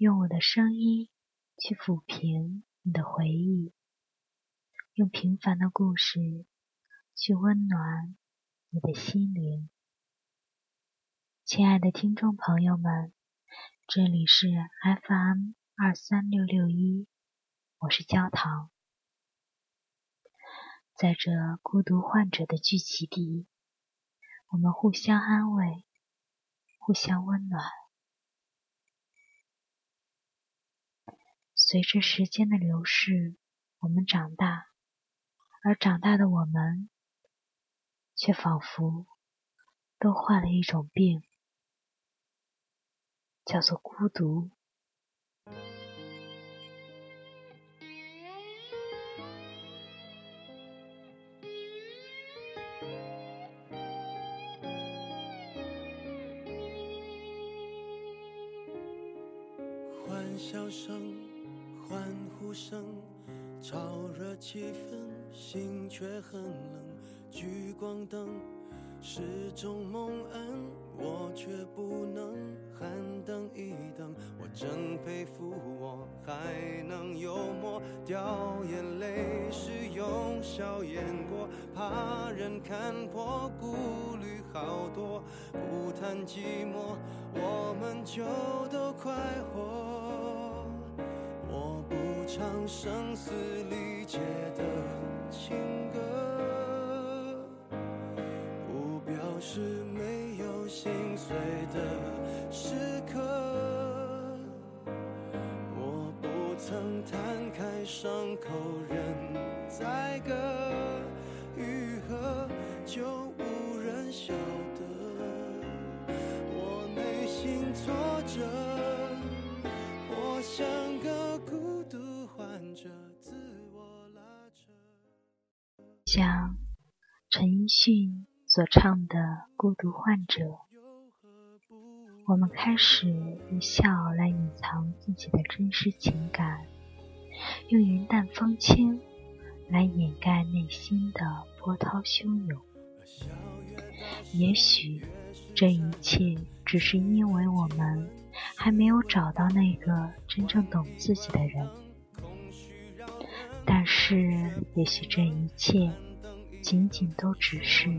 用我的声音去抚平你的回忆，用平凡的故事去温暖你的心灵。亲爱的听众朋友们，这里是 FM 二三六六一，我是焦糖。在这孤独患者的聚集地，我们互相安慰，互相温暖。随着时间的流逝，我们长大，而长大的我们，却仿佛都患了一种病，叫做孤独。笑声、欢呼声，炒热气氛，心却很冷。聚光灯是种蒙恩，我却不能喊等一等。我真佩服，我还能幽默，掉眼泪是用笑掩过，怕人看破，顾虑好多。不谈寂寞，我们就都快活。唱声嘶力竭的情歌，不表示没有心碎的时刻。我不曾摊开伤口任宰割，愈合就无人晓得。我内心挫折，我像个像陈奕迅所唱的《孤独患者》，我们开始用笑来隐藏自己的真实情感，用云淡风轻来掩盖内心的波涛汹涌。也许这一切只是因为我们还没有找到那个真正懂自己的人。但是，也许这一切仅仅都只是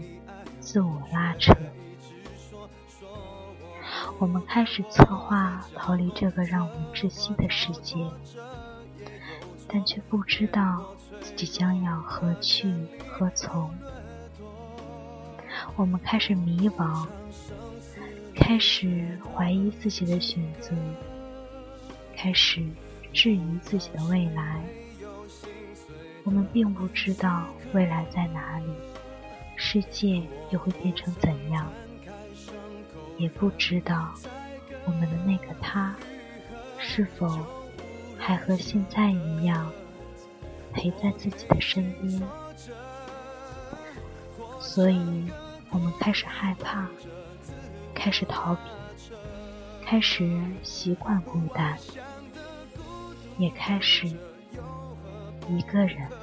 自我拉扯。我们开始策划逃离这个让我们窒息的世界，但却不知道自己将要何去何从。我们开始迷茫，开始怀疑自己的选择，开始质疑自己的未来。我们并不知道未来在哪里，世界又会变成怎样，也不知道我们的那个他是否还和现在一样陪在自己的身边。所以，我们开始害怕，开始逃避，开始习惯孤单，也开始。一个人。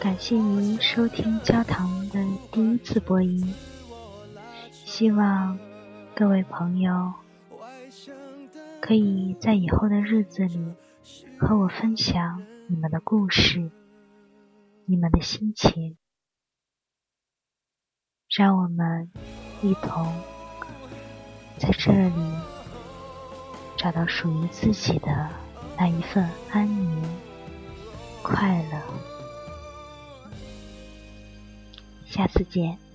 感谢您收听焦糖的第一次播音，希望各位朋友可以在以后的日子里和我分享你们的故事、你们的心情，让我们一同在这里找到属于自己的那一份安宁、快乐。下次见。